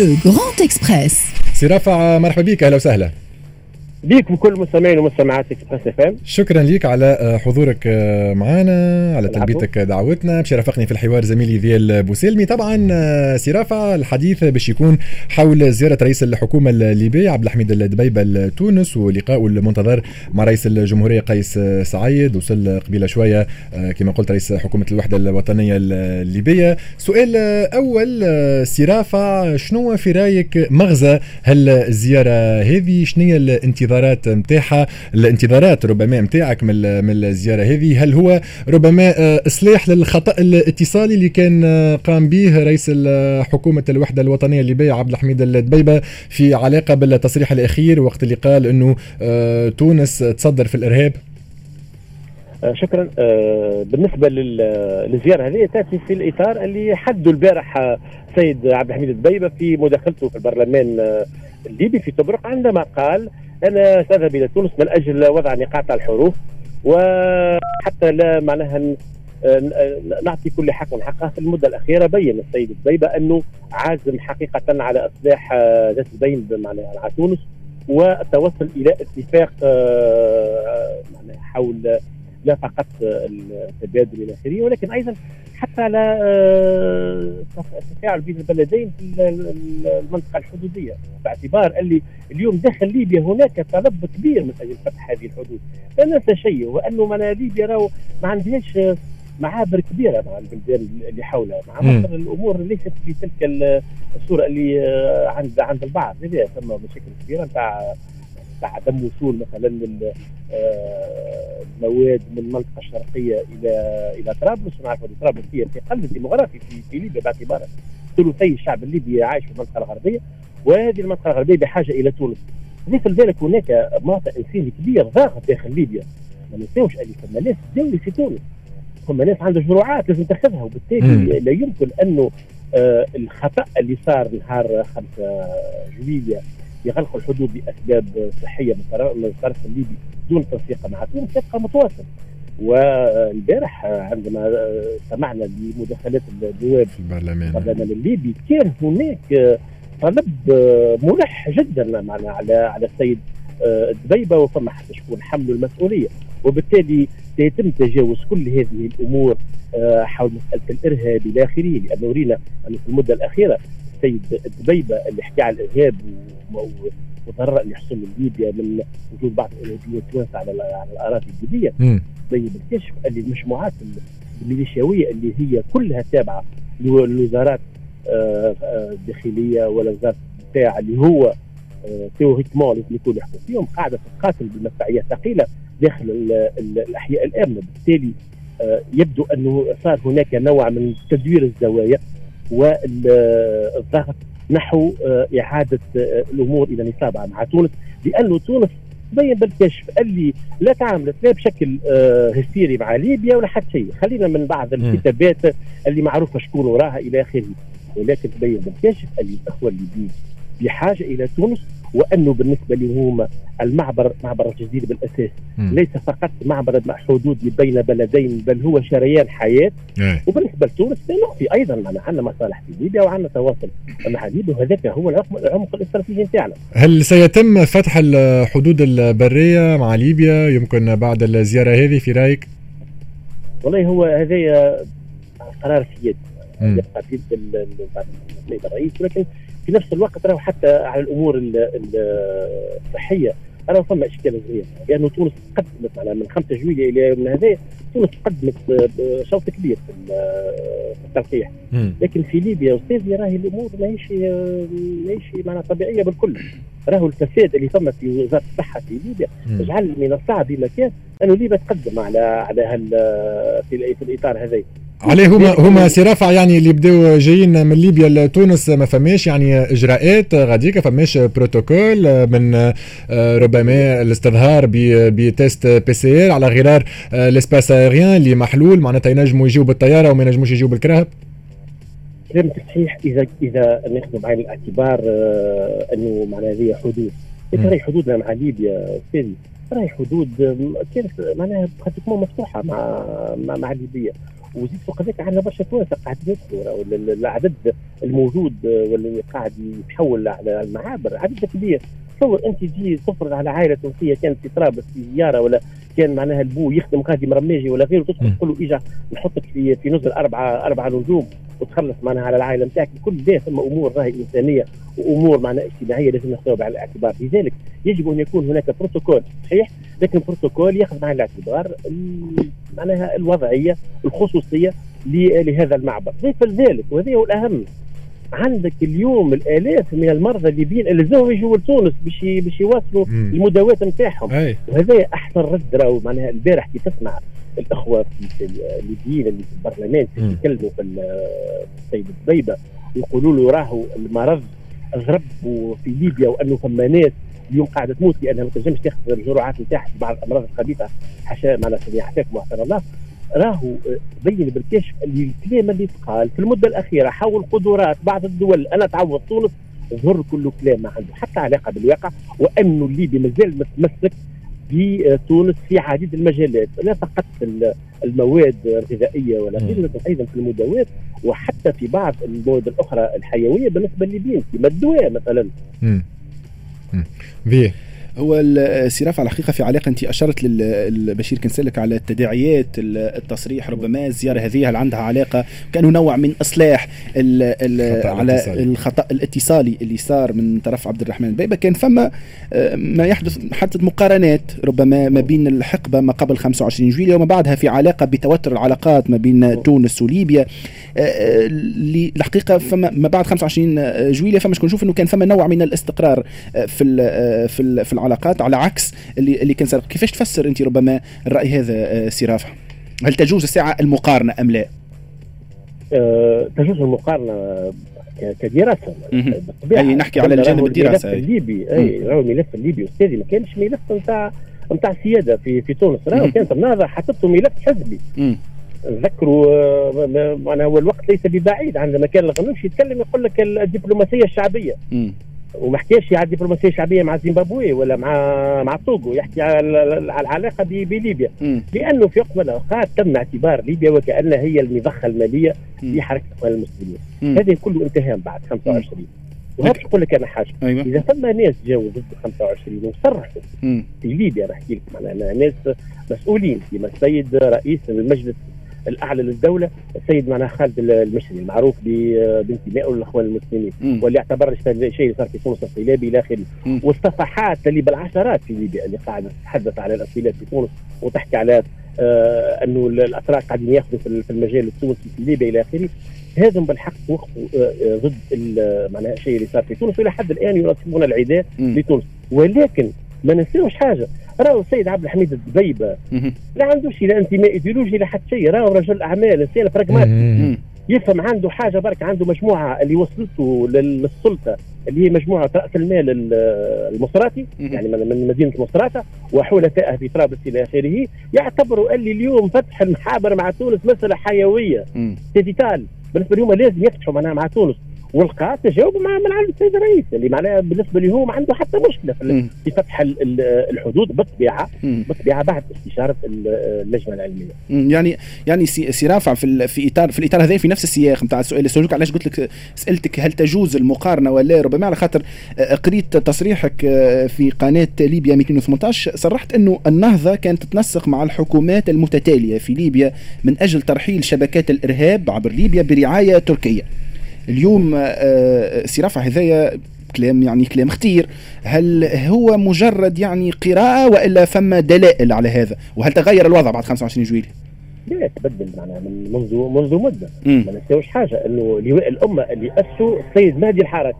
Le Grand Express. سي رافع مرحبا بك اهلا وسهلا بيك وكل مستمعين ومستمعات Express FM. شكرا لك على آه، حضورك آه، معنا على تلبيتك دعوتنا. باش يرافقني في الحوار زميلي ذيال بوسلمي طبعا آه، سي رافع الحديث باش يكون حول زيارة رئيس الحكومة الليبيه عبد الحميد الدبيبه لتونس ولقائه المنتظر مع رئيس الجمهورية قيس سعيد. وصل قبيلة شوية كما قلت رئيس حكومة الوحدة الوطنية الليبية. سؤال أول سي رافع شنو في رأيك مغزى هالزيارة هذه؟ شنو هي الانتظار؟ الانتظارات نتاعها الانتظارات ربما نتاعك من من الزيارة هذه. هل هو ربما آه، إصلاح للخطأ الاتصالي اللي كان آه، قام به رئيس حكومة الوحدة الوطنية الليبيه عبد الحميد الدبيبة في علاقة بالتصريح الأخير وقت اللي قال انه آه، تونس تصدر في الإرهاب؟ شكرا. بالنسبة للزيارة هذه تأتي في الإطار اللي حدوا البارح سيد عبد الحميد الدبيبة في مداخلته في البرلمان الليبي في طبرق عندما قال أنا ساذهب إلى تونس من أجل وضع نقاط الحروف وحتى لا معناها نعطي كل حق حقه. في المدة الأخيرة بين السيد الدبيبه أنه عازم حقيقة على إصلاح آه، ذات البين معناها على تونس والتوصل إلى اتفاق آه، حول لا فقط التبادل إلى اخره ولكن أيضا حتى على التفاعل آه، بين البلدين في المنطقة الحدودية. باعتبار اللي اليوم داخل ليبيا هناك طلب كبير من أجل فتح هذه الحدود. لا ننسى شيء هو انه من ليبيا راهو ما عندهاش معابر كبيرة مع البلدان اللي حولها مع مصر الأمور ليست في تلك الصورة اللي آه، عند عند البعض. ثم مشاكل كبيرة نتاع عدم وصول مثلا المواد من المنطقة الشرقيه إلى إلى طرابلس. ونعرف أن طرابلس هي في قلب الديموغرافي في, في ليبيا باعتبار ثلثي الشعب الليبي عايش في المنطقة الغربية وهذه المنطقة الغربية بحاجة إلى تونس. في بالك هناك واقع انساني كبير ضاغط داخل ليبيا. ما ننساوش اللي فما ناس تداوي في تونس. فما ناس عندها جرعات لازم تاخذها وبالتالي لا يمكن أنه آه الخطأ اللي صار نهار 5 جويليا يغلقوا الحدود لاسباب صحية من الطرف الليبي دون تنسيق مع تونس يبقى متواصل والبارح عندما سمعنا بمداخلات النواب في البرلمان. البرلمان الليبي كان هناك طلب ملح جدا معنا على على السيد الدبيبه وفما حتى شكون حملوا المسؤولية. وبالتالي سيتم تجاوز كل هذه الأمور حول مسألة الإرهاب إلى اخره لأنه رينا انه في المدة الأخيرة السيد الدبيبة اللي حكى على الإرهاب والضرر اللي يحصل ليبيا من وجود بعض الارهابيين التوانسه على على الأراضي الليبيه طيب الكشف اللي المجموعات الميليشياوية اللي هي كلها تابعة لوزارات آه، آه، الداخليه ولا وزارة الدفاع اللي هو تيوريكمون آه، لازم يكون يحكم فيهم قاعدة تقاتل بمدفعية ثقيلة داخل الأحياء الآمنة. بالتالي يبدو أنه صار هناك نوع من تدوير الزوايا. والضغط نحو آه، إعادة آه، الأمور إلى نصابها مع تونس لأنه تونس تبين بالكشف اللي لا تعاملت لا بشكل آه، هستيري مع ليبيا ولا حتى شيء. خلينا من بعض الكتابات اللي معروفه شكون وراها إلى آخره ولكن تبين بالكشف اللي الأخوة الليبيين بحاجة إلى تونس وانه بالنسبة لهم المعبر معبر الجزيره بالاساس م. ليس فقط معبر حدود بين بلدين بل هو شريان حياه إيه. وبالنسبه لتونس نعطي أيضا معنا عندنا مصالح في ليبيا وعندنا تواصل مع ليبيا وهذاك هو العمق الاستراتيجي نتاعنا. هل سيتم فتح الحدود البريه مع ليبيا يمكن بعد الزياره هذه في رايك؟ والله هو هذا قرار سيادي يبقى في الرئيس ولكن في نفس الوقت راهو حتى على الأمور الصحية أنا فما اشكال صغير لأنه تونس قدمت على من 5 جويلية إلى يومنا هذا تونس قدمت شوط كبير في التلقيح لكن في ليبيا استاذي راهي الأمور ماهيش ماهيش معناها طبيعية بالكل. راهو الفساد اللي ثم في وزارة الصحة في ليبيا جعل من الصعب بمكان أنه ليبيا تقدم على على هال في, في الإطار هذا. عليه هما هما سي رافع يعني اللي بداو جايين من ليبيا لتونس ما فماش يعني إجراءات غاديك فماش بروتوكول من آه، ربما الاستظهار ب test PCR على غرار لاسباس ايريان اللي محلول معناتها ينجموا يجيو بالطيارة وما ينجموش يجيو بالكراهب كلام صحيح اذا إذا ناخذ بعين الاعتبار آه، أنه معناها هذه حدود. راهي حدودنا مع ليبيا أستاذي راهي حدود كانت معناها مفتوحة مع مع, مع ليبيا. وزيد فوق ذلك عندنا برشا توانسه قاعد يدخلوا العدد الموجود واللي قاعد يتحول على المعابر عدد كبير. تصور أنت تجي تفرض على عائلة تونسية كانت في طرابلس في زيارة ولا كان معناها البو يخدم غادي مرماجي ولا غيره تدخل تقول له إجا نحطك في في نزل اربعه أربعة نجوم وتخلص معناها على العائلة نتاعك. كل ده ثم أمور راهي إنسانية وأمور معناها اجتماعية لازم ناخذها بعين الاعتبار. لذلك يجب أن يكون هناك بروتوكول صحيح؟ لكن بروتوكول ياخذ بعين الاعتبار معناها الوضعية الخصوصية لهذا المعبر. ضيف لذلك وهذا هو الأهم. عندك اليوم الآلاف من المرضى الليبيين اللي زاو يجوا لتونس باش باش يواصلوا المداواه نتاعهم. وهذا أحسن رد راهو معناها البارح كي تسمع الأخوة في الليبيين اللي في البرلمان يتكلموا في السيد الضبيبه يقولوا له راهو المرض ضرب في ليبيا وأنه فما ناس اليوم قاعدة تموت لانها ما تنجمش تاخذ الجرعات نتاعها بعض الأمراض الخبيثة حاشا معناها حاشاكم واحسن الله. راهو بين بالكشف اللي الكلام اللي تقال في المدة الأخيرة حول قدرات بعض الدول. أنا تعوض تونس ظهر كله كلام ما عنده حتى علاقة بالواقع وانه الليبي مازال متمسك في تونس في عديد المجالات. لا فقط في المواد الغذائية ولا غيرها أيضا في المداوات وحتى في بعض المواد الأخرى الحيوية بالنسبة للليبيين كما الدواء مثلا. Hm. Wie? هو السراف على الحقيقة في علاقة انت أشرت للبشير كنسلك على تداعيات التصريح ربما الزياره هذه هل عندها علاقة؟ كأنه نوع من إصلاح ال ال على الاتصالي. الخطأ الاتصالي اللي صار من طرف عبد الرحمن بيبه كان فما آه، ما يحدث حتى مقارنات ربما ما بين الحقبة ما قبل 25 جويليا وما بعدها في علاقة بتوتر العلاقات ما بين تونس وليبيا. آه، آه، الحقيقة فما ما بعد 25 جويليا فما شكون نشوف إنه كان فما نوع من الاستقرار في ال في ال في العلاقات على عكس اللي اللي كان سابق كيفاش تفسر أنت ربما الرأي هذا آه، سي رافع؟ هل تجوز الساعة المقارنة أم لا؟ أه تجوز المقارنة كدراسة. أي نحكي على الجانب الدراسة الليبي أي راهو الملف الليبي. أستاذي ما كانش ملف نتاع نتاع سيادة في في تونس. راهو كانت النهضه حطته ملف حزبي. نذكروا آه، معناها هو الوقت ليس ببعيد. عندما كان الغنوشي يتكلم يقول لك الدبلوماسية الشعبية. وما حكاش على الدبلوماسيه الشعبيه مع زيمبابوي ولا مع مع توغو يحكي على العلاقة بليبيا. لأنه في وقت من الاوقات تم اعتبار ليبيا وكأنها هي المضخة المالية لحركه المسلمين. هذا كله انتهى بعد 25 وهذا نقول لك أنا حاجة. أيوة. إذا ثم ناس جاوا ضد 25 وصرحوا في ليبيا نحكي لك معناها ناس مسؤولين كما السيد رئيس المجلس الأعلى للدولة السيد معناها خالد المشري المعروف بانتمائه للاخوان المسلمين واللي اعتبر الشيء اللي صار في تونس انقلابي إلى آخره. والصفحات اللي بالعشرات في ليبيا اللي قاعدة تتحدث على الانقلاب في تونس وتحكي على آه أنه الاتراك قاعدين ياخذوا في المجال التونسي في ليبيا إلى آخره. هذم بالحق وقفوا آه, آه، ضد معناها الشيء اللي صار في تونس. وإلى حد الآن ينصبون العداء لتونس. ولكن ما ننساوش حاجة راهو السيد عبد الحميد الدبيبه لا عندوش لا انتماء ايديولوجي لا حتى شيء راهو رجل اعمال انسان براغماتي يفهم عنده حاجة برك عنده مجموعة اللي وصلته للسلطة اللي هي مجموعة رأس المال المصراتي يعني من مدينة مصراته وحلفائها في طرابلس إلى آخره. يعتبروا اللي اليوم فتح المعابر مع تونس مسألة حيوية. vitale بالنسبة لهم لازم يفتحوا معناها مع تونس. ولقاو تجاوب مع من عند السيد الرئيس اللي معناها بالنسبة له هو ما عنده حتى مشكلة في فتح الحدود بالطبيعة بالطبيعة بعد استشارة اللجنة العلمية. يعني يعني سي رافع في في اطار في الإطار هذا في نفس السياق نتاع السؤال اللي سألوك علاش قلت لك سألتك هل تجوز المقارنة ولا ربما على خاطر آه، قريت تصريحك آه، في قناة ليبيا 218 صرحت إنه النهضة كانت تتنسق مع الحكومات المتتالية في ليبيا من أجل ترحيل شبكات الإرهاب عبر ليبيا برعاية تركية. اليوم آه، آه، سي رافع هذايا كلام يعني كلام خطير. هل هو مجرد يعني قراءة وإلا فما دلائل على هذا؟ وهل تغير الوضع بعد 25 جويلية لا تبدل معناها من منذ منذ مدة. ما نساوش حاجة إنه لواء الأمة اللي أسسوا السيد مهدي الحارث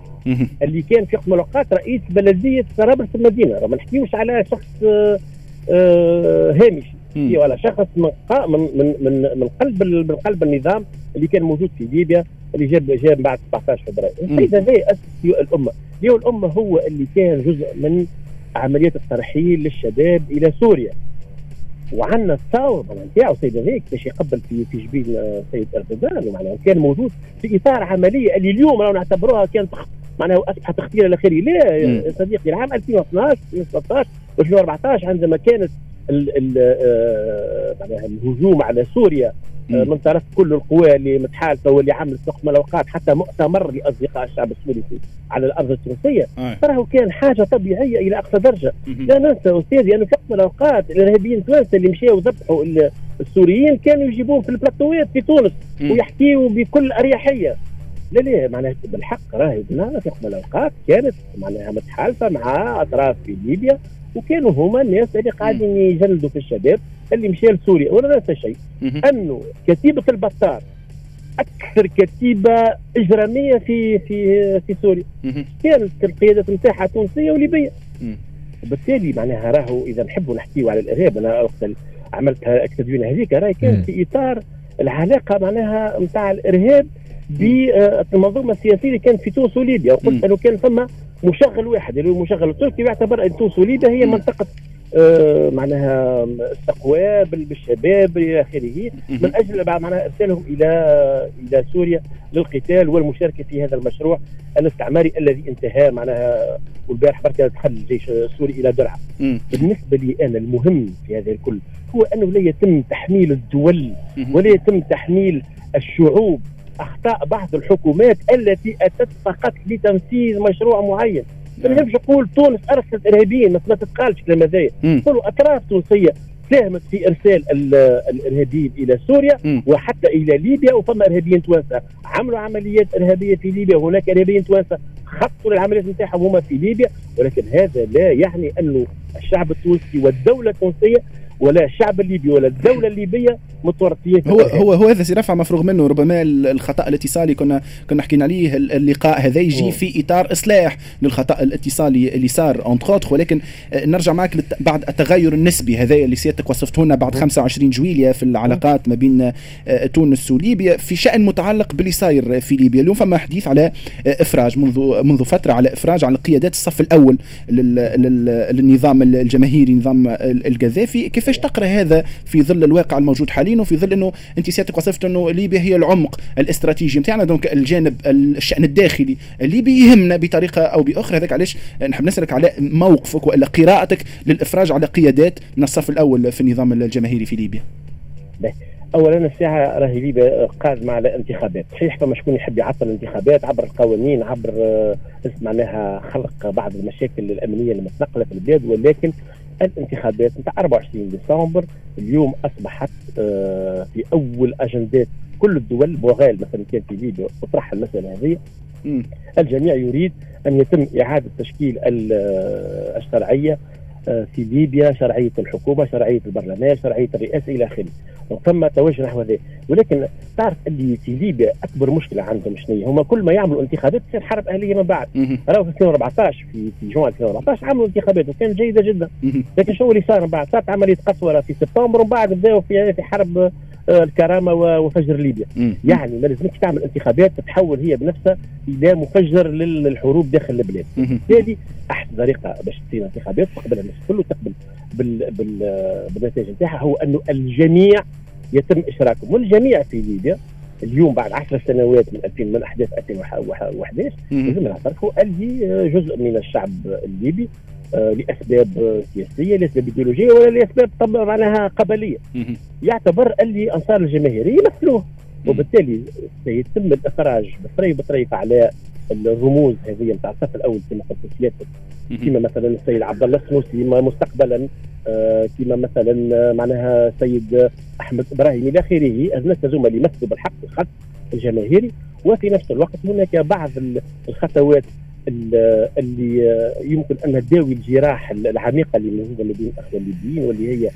اللي كان في وقت من الاوقات رئيس بلدية طرابلس المدينة. ما نحكيوش على شخص آه هامشي ولا شخص من من من من قلب من قلب النظام اللي كان موجود في ليبيا اللي جاب جاب بعد 17 فبراير. السيد هذا أسس الأمة. ليه الأمة هو اللي كان جزء من عمليه الترحيل للشباب إلى سوريا. وعندنا الثورة نتاعو السيد هذاك باش يقبل في في جبين السيد إردوغان. ومعناها كان موجود في إطار عملية اللي اليوم راهو نعتبروها كانت معناها اصبحت تخطير إلى اخره لا صديقي العام 2012 2013 و2014 عندما كانت معناها الهجوم على سوريا. من طرف كل القوى اللي متحالفة واللي عملت وقت الأوقات حتى مؤتمر لأصدقاء الشعب السوري على الأرض التونسية. راهو كان حاجة طبيعية إلى أقصى درجة. لا ننسى أستاذي انه في وقت الأوقات الإرهابيين التوانسه اللي مشاو ذبحوا السوريين كانوا يجيبوهم في البلاتوات في تونس ويحكيوا بكل أريحية. لا لا معناها بالحق راهي في وقت الأوقات كانت معناها متحالفة مع أطراف في ليبيا. وكانوا هما الناس اللي قاعدين يجلدوا في الشباب اللي مشى لسوريا ولا ننسى شيء أنه كتيبة البطار أكثر كتيبة إجرامية في في في سوريا. كانت القيادات نتاعها تونسية وليبية. وبالتالي معناها راهو إذا نحبوا نحكيوا على الإرهاب أنا وقت عملت اكتديون هذيك راهي كان في إطار العلاقة معناها نتاع الإرهاب بالمنظومه السياسية اللي كانت في تونس وليبيا. وقلت أنه كان ثم مشغل واحد اللي هو المشغل التركي يعتبر أن تونس وليبيا هي منطقة آه معناها استقواب بالشباب إلى آخره. من أجل معناها إرسالهم إلى إلى سوريا للقتال والمشاركة في هذا المشروع الاستعماري الذي انتهى معناها والبارح بركه دخل الجيش السوري إلى درعا. بالنسبة لي أنا المهم في هذا الكل هو أنه لا يتم تحميل الدول ولا يتم تحميل الشعوب أخطاء بعض الحكومات التي أتت فقط لتنفيذ مشروع معين. ما نجمش نقول تونس أرسلت إرهابيين ما تتقالش كلام هذايا نقولوا أطراف تونسية ساهمت في إرسال الإرهابيين إلى سوريا م. وحتى إلى ليبيا وفما إرهابيين توانسة. عملوا عمليات إرهابية في ليبيا وهناك إرهابيين توانسة. خطوا العمليات نتاعهم هما في ليبيا ولكن هذا لا يعني أنه الشعب التونسي والدولة التونسية ولا الشعب الليبي ولا الدولة الليبية متورطين هو هو هو هذا رفع مفروغ منه. ربما الخطأ الاتصالي كنا كنا حكينا عليه اللقاء هذا يجي في إطار إصلاح للخطأ الاتصالي اللي صار entre ولكن آه، نرجع معك بعد التغير النسبي هذا اللي سيادتك وصفته لنا بعد 25 جويليا في العلاقات ما بين آه، تونس وليبيا في شأن متعلق باللي صاير في ليبيا. اليوم فما حديث على آه، إفراج منذ منذ فترة على إفراج على قيادات الصف الأول للنظام الجماهيري نظام القذافي كيف كيفاش تقرأ هذا في ظل الواقع الموجود حاليا وفي ظل إنه أنت سيادتك وصفت إنه ليبيا هي العمق الاستراتيجي نتاعنا دونك الجانب الشأن الداخلي الليبي يهمنا بطريقة أو بأخرى هذاك علاش نحب نسألك على موقفك والا قراءتك للإفراج على قيادات من الصف الأول في النظام الجماهيري في ليبيا. اولا الساعة راهي ليبيا قادمه على انتخابات صحيح فما شكون يحب يعطل الانتخابات عبر القوانين عبر آه، معناها خلق بعض المشاكل الأمنية المتنقلة في البلاد ولكن الانتخابات نتاع 24 ديسمبر اليوم أصبحت آه، في أول أجندات كل الدول بوغال مثلا كان في ليبيا وطرح المسألة هذه. الجميع يريد أن يتم إعادة تشكيل آه، الشرعية في ليبيا شرعية الحكومة شرعية البرلمان شرعية الرئاسة إلى آخره. ثم توجه نحو ذلك ولكن تعرف اللي في ليبيا أكبر مشكلة عندهم شنو هما كل ما يعملوا انتخابات تصير حرب أهلية من بعد. راهو في 2014 في في جوان 2014 عملوا انتخابات وكانت جيدة جدا. لكن شو اللي صار من بعد؟ صارت عملية قسورة في سبتمبر ومن بعد بدأوا في في حرب آه، الكرامة وفجر ليبيا. يعني ما لازمكش تعمل انتخابات تتحول هي بنفسها إلى مفجر للحروب داخل البلاد. هذه احسن طريقة باش تصير انتخابات تقبل الناس كله تقبل بال بال بالنتائج نتاعها هو أنه الجميع يتم إشراكهم. والجميع في ليبيا اليوم بعد عشر سنوات من 2000 من أحداث 2011 لازم نعترفوا اللي جزء من الشعب الليبي آه، لأسباب سياسية لأسباب إيديولوجية ولا لأسباب طبعا معناها قبلية. يعتبر اللي أنصار الجماهيرية يمثلوه. وبالتالي سيتم الإخراج بطريقه بطريقه على الرموز هذه نتاع الصف الأول كما قلت سيادتك كما مثلا السيد عبد الله السنوسي مستقبلا آه، كما مثلا آه، معناها السيد أحمد إبراهيم إلى آخره الناس هذوما اللي يمثلوا بالحق الخط الجماهيري. وفي نفس الوقت هناك بعض الخطوات اللي يمكن ان تداوي الجراح العميقة اللي موجوده ما بين الاخوه الليبيين واللي هي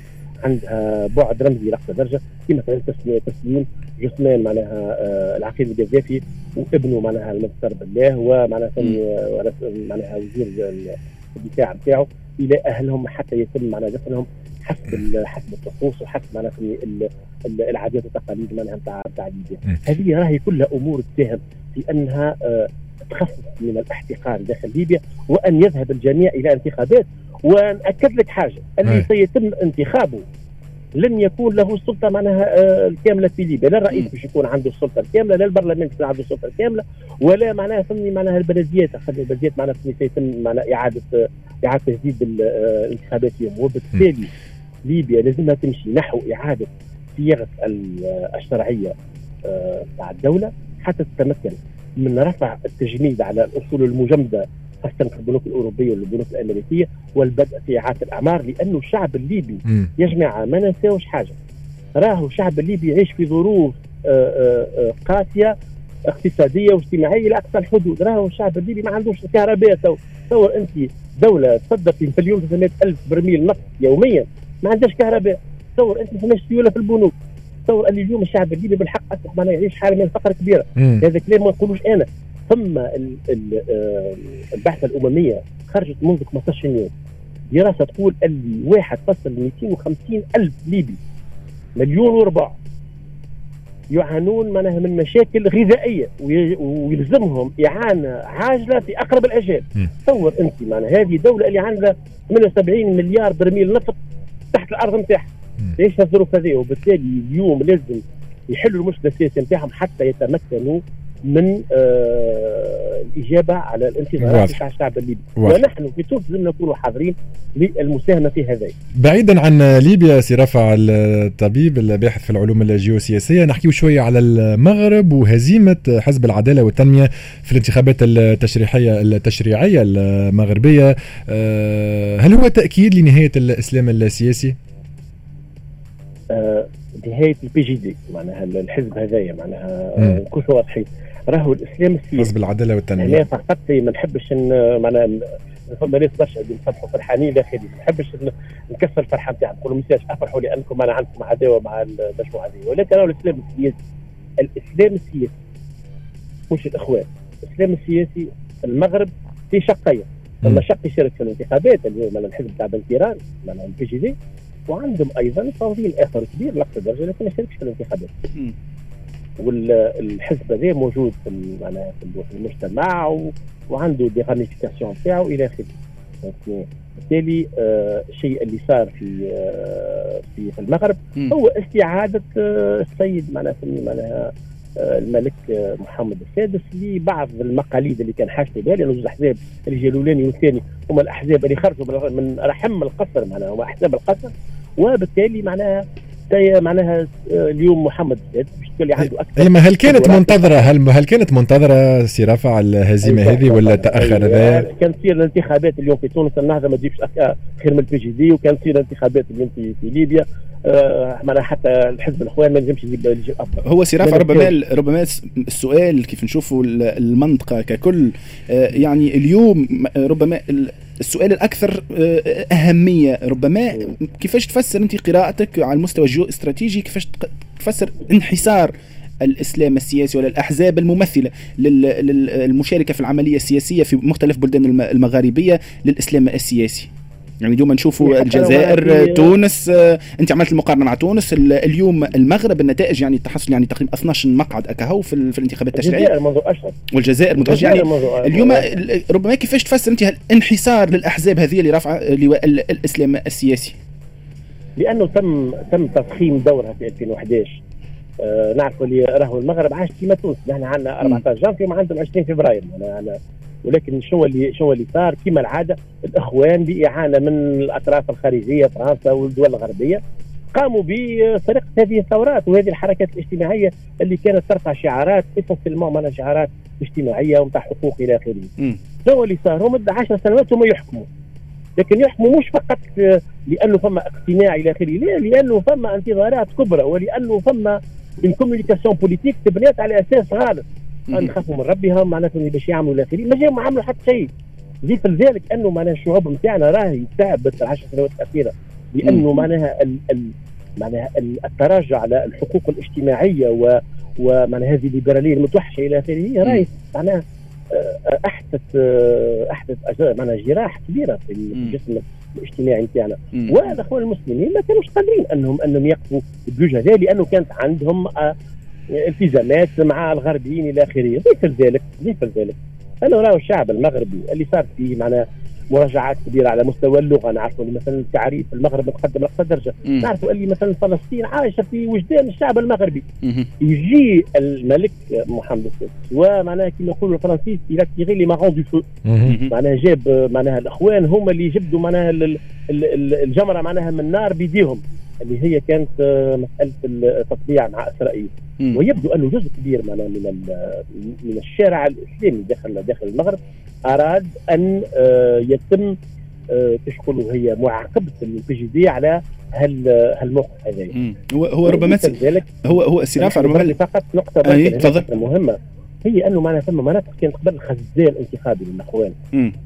عندها بعد رمزي لاقصى درجة كما مثلا تسليم جثمان معناها آه، العقيد القذافي وابنه معناها المنتصر بالله ومعناها معناها وزير الدفاع نتاعو إلى أهلهم حتى يتم معناها دفنهم حسب حسب الطقوس وحسب معناها العادات والتقاليد معناها نتاع نتاع ليبيا. هذه راهي كلها أمور تساهم في أنها آه تخفف من الاحتقان داخل ليبيا وأن يذهب الجميع إلى انتخابات ونأكد لك حاجة. اللي سيتم انتخابه لن يكون له السلطه معناها آه، الكاملة في ليبيا، لا الرئيس باش يكون عنده السلطه الكاملة، لا البرلمان باش عنده السلطه الكاملة، ولا معناها فهمني معناها البلديات البلديات معناها سيتم معناها إعادة إعادة تجديد الانتخابات اليوم. وبالتالي ليبيا لازمها تمشي نحو إعادة صياغه الشرعية تاع الدولة حتى تتمكن من رفع التجنيد على الأصول المجمدة خاصه في البنوك الأوروبية والبنوك الأمريكية والبدء في إعادة الأعمار لأنه الشعب الليبي يا جماعة ما ننساوش حاجة؟ راهو الشعب الليبي يعيش في ظروف آه، آه، آه، قاسية اقتصادية واجتماعية لاقصى الحدود. راهو الشعب الليبي ما عندوش كهرباء. تصور أنت دولة تصدر في مليون 300 ألف برميل نفط يوميا ما عندهاش كهرباء. تصور أنت ما سيولة في البنوك. تصور اللي اليوم الشعب الليبي بالحق أصبح معناها يعيش حالة من الفقر كبيرة. هذا كلام ما نقولوش أنا. ثم البعثه الأممية خرجت منذ 15 يوم. دراسة تقول اللي 1.250 ألف ليبي مليون وربع يعانون معناها من مشاكل غذائية ويلزمهم إعانة عاجلة في أقرب الاجال تصور أنت معناها هذه دولة اللي عندها 78 مليار برميل نفط تحت الأرض نتاعها. إيش الظروف هذه؟ وبالتالي اليوم لازم يحلوا المشكلة السياسية نتاعهم حتى يتمكنوا من آه الإجابة على الانتظارات تاع الشعب الليبي. ونحن في تونس لازم نكونوا حاضرين للمساهمة في هذا. بعيدا عن ليبيا سي رفع الطبيب الباحث في العلوم الجيوسياسية نحكيو شوية على المغرب وهزيمة حزب العدالة والتنمية في الانتخابات التشريحيه التشريعية المغربية. آه هل هو تأكيد لنهاية الإسلام السياسي؟ آه نهاية ال PJD معناها الحزب هذايا معناها نكونوا واضحين راهو الإسلام السياسي. حزب العدالة والتنمية. أنا فقط ما نحبش معناها فما ناس برشا اللي نفرحوا فرحانين داخلي ما نحبش نكسر الفرحة نتاعهم. نقول لهم افرحوا لانكم أنا عندكم عداوة مع المجموعة هذه. ولكن راهو الإسلام السياسي. الإسلام السياسي. مش الإخوان؟ الإسلام السياسي المغرب في شقين. ثم شق يشارك في الانتخابات اللي هو الحزب تاع بنكيران معناها ال PJD وعندهم أيضا تنظيم اخر كبير لاقصى درجة لكن ما يشاركش في الانتخابات. والحزب هذا موجود في معناها في المجتمع. وعنده des ramifications تاعو إلى آخره. بالتالي آه الشيء اللي صار في آه في, في المغرب. هو استعادة آه السيد معناها معناها آه، الملك آه، محمد السادس لبعض المقاليد اللي كان حاجته بها لأنه الاحزاب اللي جا الأولاني والثاني هم الأحزاب اللي خرجوا من رحم القصر معناها هم أحزاب القصر وبالتالي معناها معناها آه، اليوم محمد. السادس باش تولي عنده أكثر. ايما هل كانت منتظرة هل هل كانت منتظرة سي رفع الهزيمه أيوة. هذه ولا تأخر هذا؟ كان تصير الانتخابات اليوم في تونس النهضة ما تجيبش خير من ال PJD وكان تصير الانتخابات اليوم في, في ليبيا. آه حتى الحزب الأخوان ما يلزمش يجيب افضل هو سي رافع ربما ربما السؤال كيف نشوفوا المنطقة ككل آه يعني اليوم ربما السؤال الأكثر آه، أهمية. ربما كيفاش تفسر أنت قراءتك على المستوى الجيو استراتيجي كيفاش تفسر انحسار الإسلام السياسي ولا الأحزاب الممثلة للمشاركه في العملية السياسية في مختلف بلدان المغاربية للإسلام السياسي؟ يعني اليوم نشوفوا الجزائر تونس آه، انت عملت المقارنة مع تونس اليوم المغرب النتائج يعني تحصل يعني تقريبا 12 مقعد اكهو في, في الانتخابات التشريعية. الجزائر منذ أشهر. والجزائر منذ يعني اليوم ربما كيفاش تفسر أنت الانحسار للأحزاب هذه اللي رافعة لواء الإسلام السياسي؟ لأنه تم تم تضخيم دورها في 2011 آه نعرفوا اللي راهو المغرب عاش كيما تونس. نحن عندنا 14 جانفي وما عندهم 20 فبراير. أنا ولكن شو اللي شو اللي صار؟ كما العادة الإخوان بإعانة من الأطراف الخارجية فرنسا والدول الغربية قاموا بسرقة هذه الثورات وهذه الحركات الاجتماعية اللي كانت ترفع شعارات essentiellement معناها شعارات اجتماعيه ومتاع حقوق إلى آخره. شو اللي صار؟ هم 10 سنوات هم يحكموا. لكن يحكموا مش فقط لأنه فما اقتناع إلى آخره، لا لأنه فما انتظارات كبرى ولأنه فما من communication politique تبنيت على أساس غالب. نخافوا من ربهم معناتها باش يعملوا الاخرين ما جاوا ما عملوا حتى شيء. ضيف لذلك أنه معناها الشعوب نتاعنا راهي تعبت العشر سنوات الاخيره لأنه معناها ال ال معناها التراجع على الحقوق الاجتماعية و ومعناها هذه الليبرالية المتوحشة إلى آخره راهي معناها آه، أحدث آه، أحدث معناها جراح كبيرة في الجسم الاجتماعي نتاعنا. والاخوان المسلمين ما كانوش قادرين انهم أنهم يقفوا بوجه هذا لأنه كانت عندهم آه، التزامات مع الغربيين إلى آخره. ضيف ذلك ضيف ذلك. أنا راهو الشعب المغربي اللي صار فيه معناه مراجعات كبيرة على مستوى اللغة نعرفوا مثلا التعريب المغرب متقدم لاقصى درجه نعرفوا اللي مثلا فلسطين عايشة في وجدان الشعب المغربي. يجي الملك محمد السادس ومعناها كما يقولوا الفرنسيس il a tiré les marrons du feu. معناها جاب معناها الأخوان هم اللي جبدوا معناها الجمرة معناها من النار بيديهم. اللي هي كانت آه، مسألة التطبيع مع اسرائيل ويبدو أنه جزء كبير من من الشارع الإسلامي داخل داخل المغرب أراد أن آه، يتم آه، تشكل هي معاقبة ال PJD على هل هالموقف هذا. هو هو ربما هو هو سي ربما فقط نقطة تفضل. مهمة. هي أنه معناها ثم مناطق كانت قبل الخزان الانتخابي للاخوان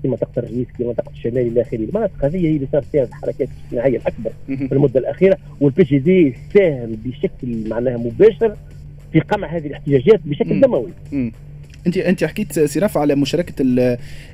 كما تقطر الرئيس كما منطقه الشمالي إلى آخره. المناطق هذه هي اللي صار فيها الحركات الاجتماعيه الأكبر في المدة الأخيرة وال PJD ساهم بشكل معناها مباشر في قمع هذه الاحتجاجات بشكل دموي. انت انت حكيت سي رافع على مشاركة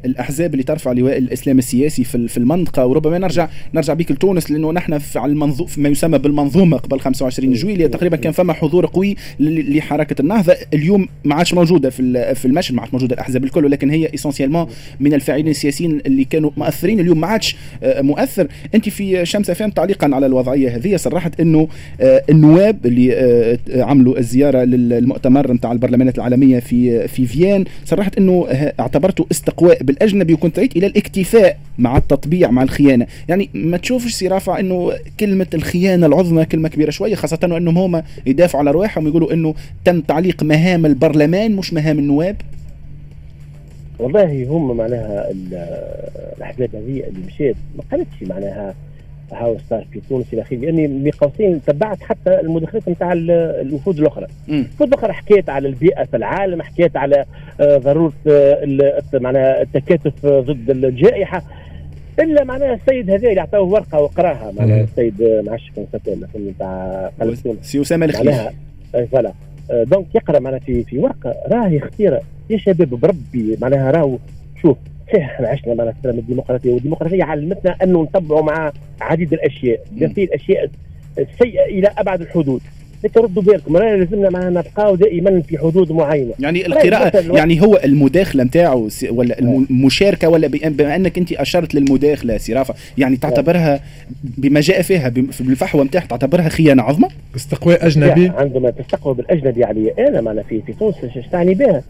الأحزاب اللي ترفع لواء الاسلام السياسي في في المنطقة. وربما نرجع نرجع بك لتونس لأنه نحن في على المنظوم ما يسمى بالمنظومة قبل 25 جويلية. تقريبا كان فما حضور قوي لحركة النهضة. اليوم ما عادش موجودة في في المشهد ما عادش موجودة الأحزاب الكل ولكن هي essentiellement من الفاعلين السياسيين اللي كانوا مؤثرين. اليوم ما عادش آه، مؤثر. انت في شمس فهم تعليقا على الوضعية هذه. صرحت إنه آه، النواب اللي آه، عملوا الزيارة للمؤتمر نتاع البرلمانات العالمية في في فيان صرحت إنه اعتبرته استقواء بالأجنبي وكنت رأيت إلى الاكتفاء مع التطبيع مع الخيانة. يعني ما تشوفش سي رافع إنه كلمة الخيانة العظمى كلمة كبيرة شوية خاصة انهم هما يدافعوا على رواحهم ويقولوا إنه تم تعليق مهام البرلمان مش مهام النواب؟ والله هم معناها الأحزاب هذه اللي مشيت ما قالتش معناها هاو صار في تونس إلى آخره. لأني بقوسين تبعت حتى المداخلات نتاع الوفود الأخرى. الوفود الأخرى حكيت على البيئة في العالم حكيت على آه، ضرورة آه، معناها التكاتف ضد الجائحة. إلا معناها السيد هذا اللي اعطاه ورقة وقراها معناها السيد آه، عرفتش كان نتاع سي أسامة الخليفي Voilà. Donc يقرأ معناها في في ورقة راهي اختيار يا شباب بربي معناها راهو شوف صحيح إحنا عشنا مع السلام الديمقراطية والديمقراطية علمتنا أنه نتبعوا مع عديد الأشياء في الأشياء السيئه إلى أبعد الحدود. لكن ردوا بالكم رانا لازمنا معنا نبقاو دائما في حدود معينة. يعني القراءة يعني هو المداخلة نتاعو ولا المشاركة ولا بما أنك أنت أشرت للمداخلة سي رافع يعني تعتبرها بما جاء فيها بالفحوى نتاعها تعتبرها خيانة عظمى؟ استقواء أجنبي؟ عندما تستقوى بالأجنبي علي أنا معنا في في تونس إيش تعني بها؟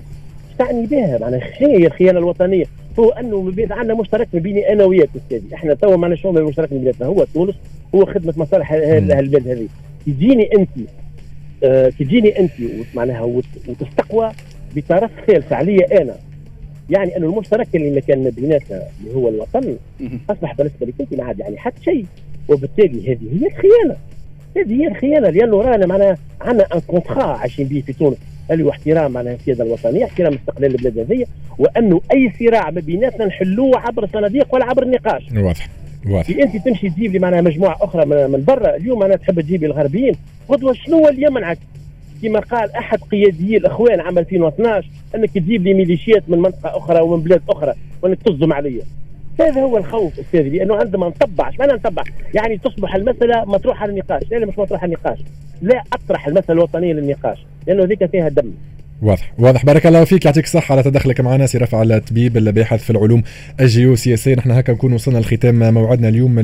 تعني بها؟ معناها هي الخيانه الوطنية. هو انه عندنا مشترك ما بيني أنا وياك أستاذي. إحنا توا معنا شو المشترك من بيناتنا هو تونس هو خدمة مصالح البلاد هذه. تجيني انت آه تجيني انت معناها وتستقوى بطرف ثالث عليا أنا. يعني انه المشترك اللي ما كان بيناتنا اللي هو الوطن أصبح بالنسبة لك انت ما عاد يعني حتى شيء. وبالتالي هذه هي الخيانة. هذه هي الخيانة. لأنه رانا معناها عندنا un contrat عايشين به في تونس. اللي هو احترام معناها السيادة الوطنية احترام استقلال البلاد هذه وانه أي صراع ما بيناتنا نحلوه عبر الصناديق ولا عبر النقاش واضح واضح. أنت تمشي تجيب لي معناها مجموعة أخرى من برا اليوم أنا تحب تجيب لي الغربيين غدوه شنو اللي يمنعك كما قال أحد قياديي الإخوان عام 2012 أنك تجيب لي ميليشيات من منطقة أخرى ومن بلاد أخرى وانك تصدم عليا. هذا هو الخوف أستاذي لأنه عندما نطبع إيش معنى نطبع؟ يعني تصبح المسألة مطروحة للنقاش، لا مش مطروحة للنقاش، لا أطرح المساله الوطنيه للنقاش، لأنه ذيك فيها دم. واضح. واضح. بارك الله فيك. يعطيك الصحة على تدخلك معنا. سي رافع الطبيب الباحث في العلوم. الجيوسياسية نحن هكا نكون وصلنا لختام موعدنا اليوم.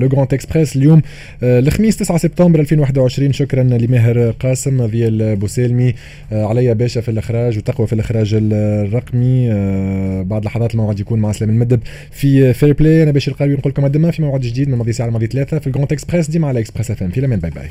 Le Grand Express اليوم آه، الخميس 9 سبتمبر 2021 شكرا لماهر قاسم ضيال بوسالمي آه، عليا باشا في الإخراج وتقوى في الإخراج الرقمي. آه، بعد لحظات الموعد يكون مع سلام المدب. في Fair Play أنا باشا القاوي نقول لكم في موعد جديد من ماضي ساعة الماضي ثلاثة في ال Grand Express ديما على Express FM في الأمان. Bye bye.